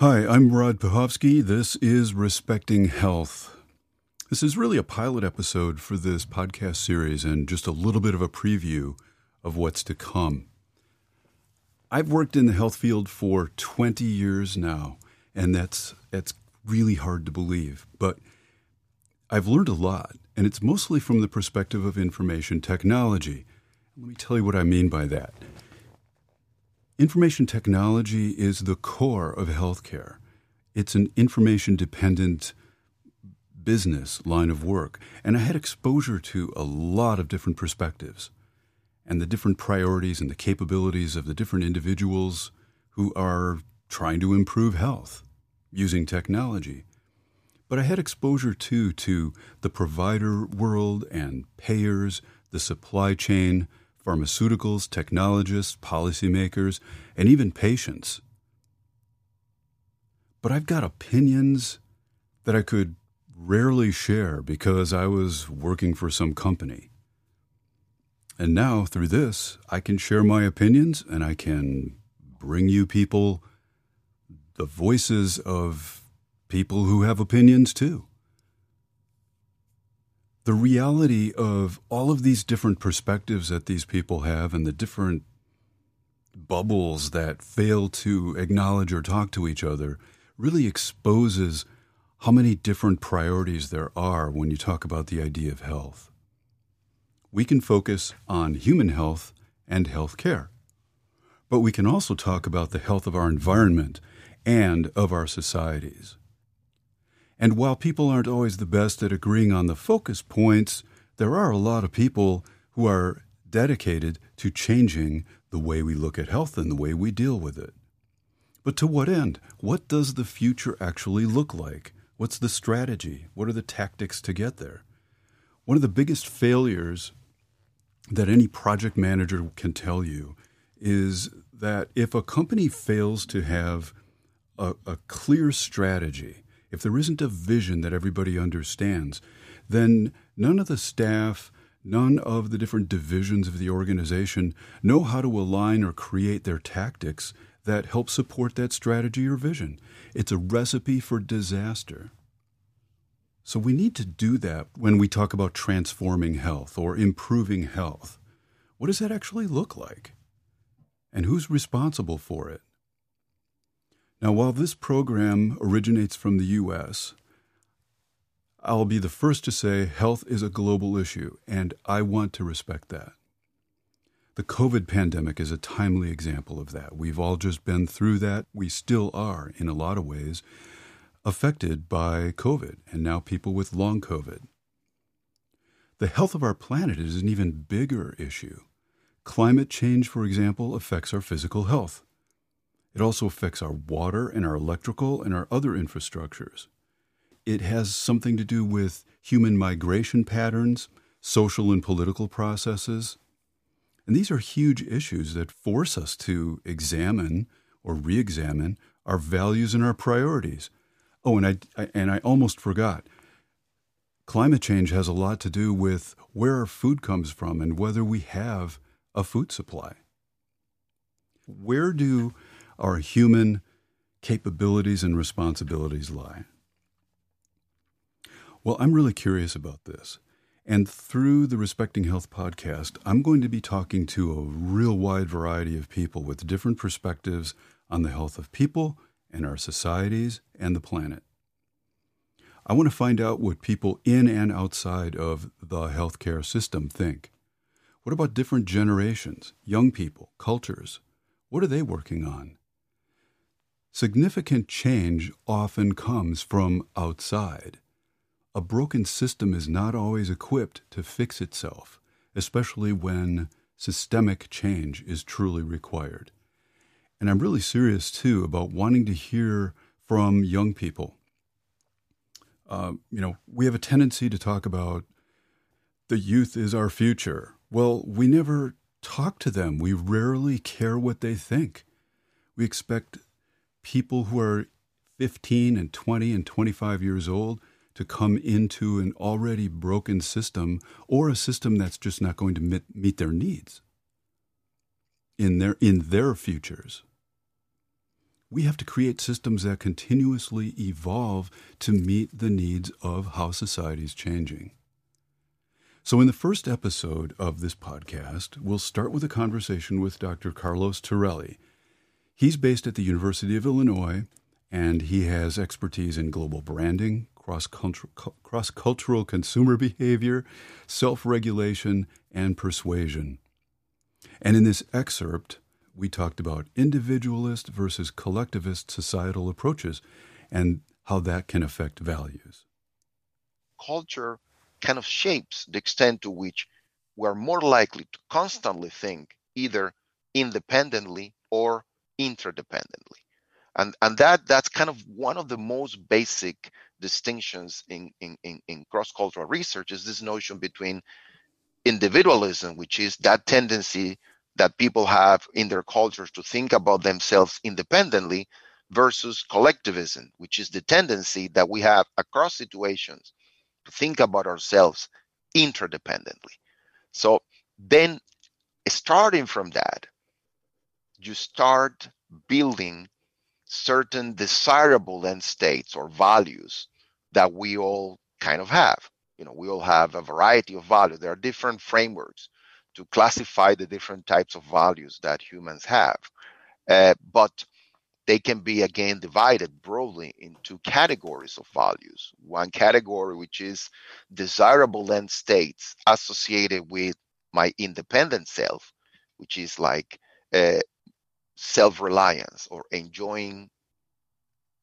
Hi, I'm Rod Piechowski. This is Respecting Health. This is really a pilot episode for this podcast series and just a little bit of a preview of what's to come. I've worked in the health field for 20 years now, and that's that's really hard to believe, but I've learned a lot, and it's mostly from the perspective of information technology. Let me tell you what I mean by that. Information technology is the core of healthcare. It's an information dependent business line of work, and I had exposure to a lot of different perspectives and the different priorities and the capabilities of the different individuals who are trying to improve health using technology. But I had exposure too to the provider world and payers, the supply chain, pharmaceuticals, technologists, policymakers, and even patients. But I've got opinions that I could rarely share because I was working for some company. And now, through this, I can share my opinions and I can bring you people the voices of people who have opinions too. The reality of all of these different perspectives that these people have and the different bubbles that fail to acknowledge or talk to each other really exposes how many different priorities there are when you talk about the idea of health. We can focus on human health and health care, but we can also talk about the health of our environment and of our societies. And while people aren't always the best at agreeing on the focus points, there are a lot of people who are dedicated to changing the way we look at health and the way we deal with it. But to what end? What does the future actually look like? What's the strategy? What are the tactics to get there? One of the biggest failures that any project manager can tell you is that if a company fails to have a, a, clear strategy, if there isn't a vision that everybody understands, then none of the staff, none of the different divisions of the organization know how to align or create their tactics that help support that strategy or vision. It's a recipe for disaster. So we need to do that when we talk about transforming health or improving health. What does that actually look like? And who's responsible for it? Now, while this program originates from the U.S., I'll be the first to say health is a global issue, and I want to respect that. The COVID pandemic is a timely example of that. We've all just been through that. We still are, in a lot of ways, affected by COVID, and now people with long COVID. The health of our planet is an even bigger issue. Climate change, for example, affects our physical health. It also affects our water and our electrical and our other infrastructures. It has something to do with human migration patterns, social and political processes. And these are huge issues that force us to examine or re examine our values and our priorities Oh, and I, I and I almost forgot. Climate change has a lot to do with where our food comes from and whether we have a food supply. Where do our human capabilities and responsibilities lie? Well, I'm really curious about this. And through the Respecting Health podcast, I'm going to be talking to a real wide variety of people with different perspectives on the health of people and our societies and the planet. I want to find out what people in and outside of the healthcare system think. What about different generations, young people, cultures? What are they working on? Significant change often comes from outside. A broken system is not always equipped to fix itself, especially when systemic change is truly required. And I'm really serious too about wanting to hear from young people. Uh, you know, we have a tendency to talk about the youth is our future. Well, we never talk to them. We rarely care what they think. We expect people who are 15 and 20 and 25 years old to come into an already broken system or a system that's just not going to meet, meet their needs in their in their futures we have to create systems that continuously evolve to meet the needs of how society is changing. So, in the first episode of this podcast, we'll start with a conversation with Dr. Carlos Torelli. He's based at the University of Illinois, and he has expertise in global branding, cross cultural consumer behavior, self regulation, and persuasion. And in this excerpt, we talked about individualist versus collectivist societal approaches and how that can affect values. Culture kind of shapes the extent to which we're more likely to constantly think either independently or interdependently. And, and that that's kind of one of the most basic distinctions in, in, in, in cross-cultural research is this notion between individualism, which is that tendency that people have in their cultures to think about themselves independently, versus collectivism, which is the tendency that we have across situations to think about ourselves interdependently. So then, starting from that, you start building certain desirable end states or values that we all kind of have. You know, we all have a variety of values. There are different frameworks to classify the different types of values that humans have. Uh, but they can be again divided broadly into categories of values. One category, which is desirable end states associated with my independent self, which is like uh, self reliance or enjoying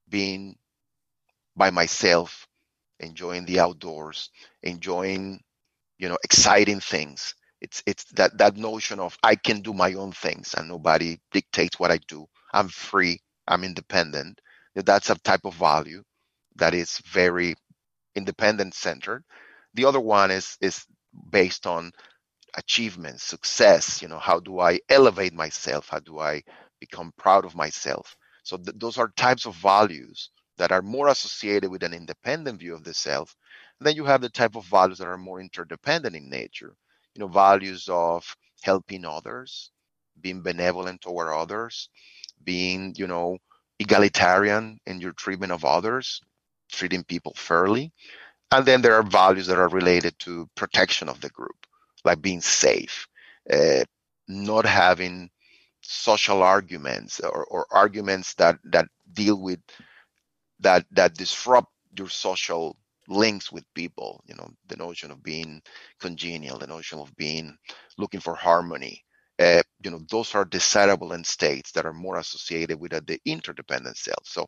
being by myself, enjoying the outdoors, enjoying you know exciting things. It's it's that that notion of I can do my own things and nobody dictates what I do. I'm free. I'm independent. That's a type of value that is very independent centered. The other one is is based on achievement, success. You know, how do I elevate myself? How do I become proud of myself. So th- those are types of values that are more associated with an independent view of the self. And then you have the type of values that are more interdependent in nature. You know, values of helping others, being benevolent toward others, being, you know, egalitarian in your treatment of others, treating people fairly. And then there are values that are related to protection of the group, like being safe, uh, not having social arguments or, or arguments that that deal with that that disrupt your social links with people you know the notion of being congenial the notion of being looking for harmony. Uh, you know those are desirable end states that are more associated with uh, the interdependent self. So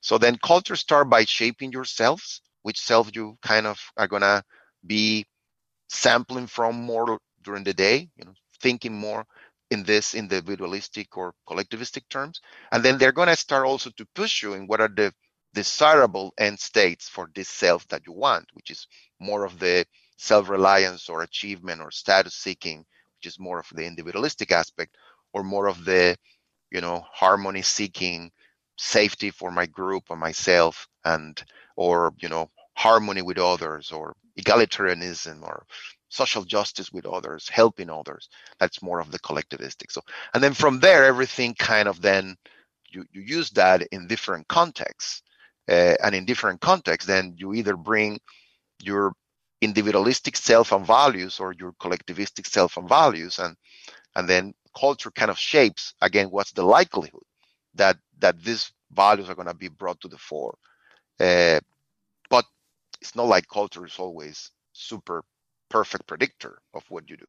so then culture start by shaping yourselves which self you kind of are gonna be sampling from more during the day you know thinking more in this individualistic or collectivistic terms. And then they're going to start also to push you in what are the desirable end states for this self that you want, which is more of the self reliance or achievement or status seeking, which is more of the individualistic aspect, or more of the, you know, harmony seeking, safety for my group or myself, and, or, you know, harmony with others, or egalitarianism, or social justice with others, helping others. That's more of the collectivistic. So, and then from there, everything kind of then you, you use that in different contexts. Uh, and in different contexts, then you either bring your individualistic self and values or your collectivistic self and values, and and then culture kind of shapes again what's the likelihood that that these values are going to be brought to the fore. Uh, but it's not like culture is always super perfect predictor of what you do.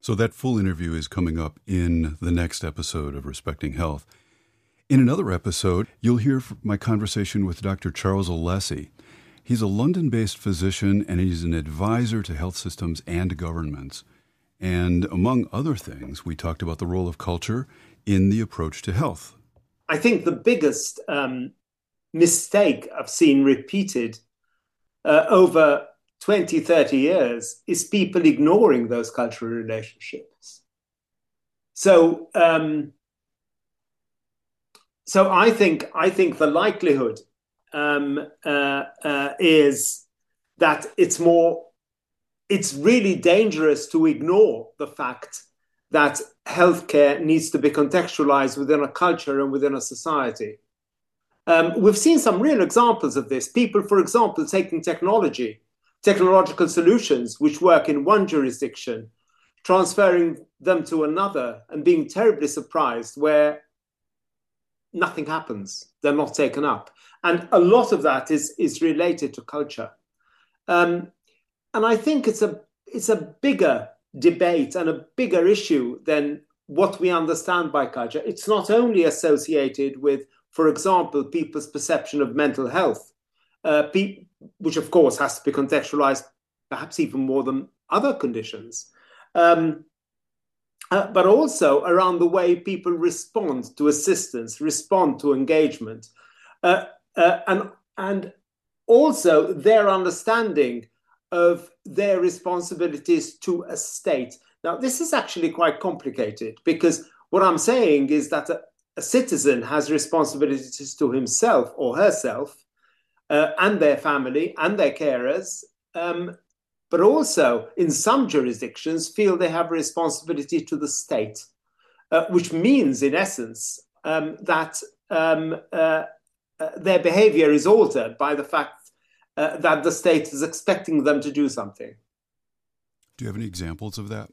So, that full interview is coming up in the next episode of Respecting Health. In another episode, you'll hear my conversation with Dr. Charles Alessi. He's a London based physician and he's an advisor to health systems and governments. And among other things, we talked about the role of culture in the approach to health. I think the biggest um, mistake I've seen repeated uh, over 20, 30 years is people ignoring those cultural relationships. So, um, so I think I think the likelihood um, uh, uh, is that it's more it's really dangerous to ignore the fact that healthcare needs to be contextualized within a culture and within a society. Um, we've seen some real examples of this. People, for example, taking technology, technological solutions which work in one jurisdiction, transferring them to another, and being terribly surprised where nothing happens. They're not taken up. And a lot of that is, is related to culture. Um, and I think it's a, it's a bigger debate and a bigger issue than what we understand by culture. It's not only associated with for example, people's perception of mental health, uh, pe- which of course has to be contextualized perhaps even more than other conditions, um, uh, but also around the way people respond to assistance, respond to engagement, uh, uh and, and also their understanding of their responsibilities to a state. Now, this is actually quite complicated because what I'm saying is that a citizen has responsibilities to himself or herself uh, and their family and their carers, um, but also in some jurisdictions feel they have a responsibility to the state, uh, which means, in essence, um, that um, uh, uh their behavior is altered by the fact uh, that the state is expecting them to do something. Do you have any examples of that?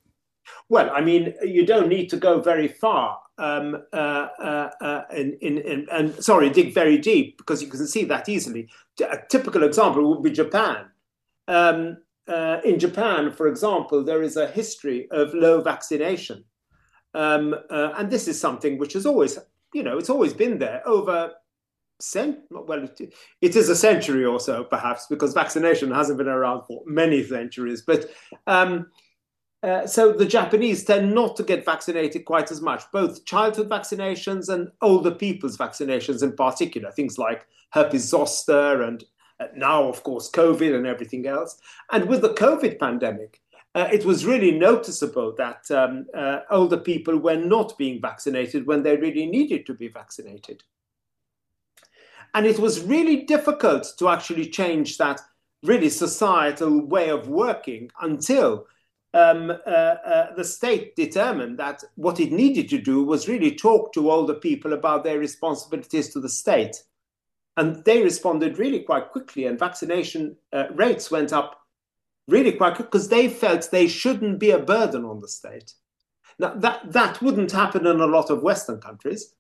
Well, I mean, you don't need to go very far um, uh, uh, uh, in, in, in, and sorry, dig very deep because you can see that easily. A typical example would be Japan. Um, uh, in Japan, for example, there is a history of low vaccination, um, uh, and this is something which has always, you know, it's always been there over. Cent- well, it, it is a century or so, perhaps, because vaccination hasn't been around for many centuries. But um, uh, so the Japanese tend not to get vaccinated quite as much, both childhood vaccinations and older people's vaccinations in particular, things like herpes zoster and uh, now, of course, COVID and everything else. And with the COVID pandemic, uh, it was really noticeable that um, uh, older people were not being vaccinated when they really needed to be vaccinated. And it was really difficult to actually change that really societal way of working until um, uh, uh, the state determined that what it needed to do was really talk to older people about their responsibilities to the state. And they responded really quite quickly, and vaccination uh, rates went up really quite quick because they felt they shouldn't be a burden on the state. Now, that, that wouldn't happen in a lot of Western countries.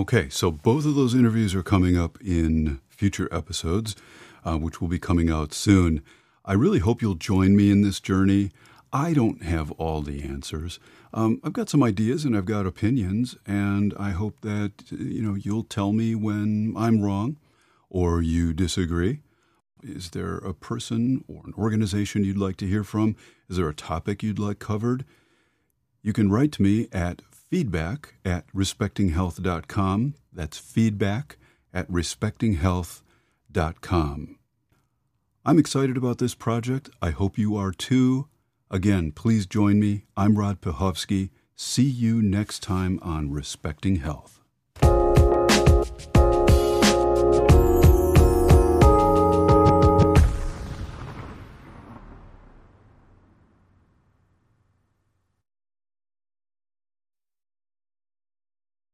Okay, so both of those interviews are coming up in future episodes, uh, which will be coming out soon. I really hope you'll join me in this journey. I don't have all the answers. Um, I've got some ideas and I've got opinions, and I hope that you know you'll tell me when I'm wrong or you disagree. Is there a person or an organization you'd like to hear from? Is there a topic you'd like covered? You can write to me at feedback at respectinghealth.com. That's feedback at respectinghealth.com. I'm excited about this project. I hope you are too. Again, please join me. I'm Rod Piechowski. See you next time on Respecting Health.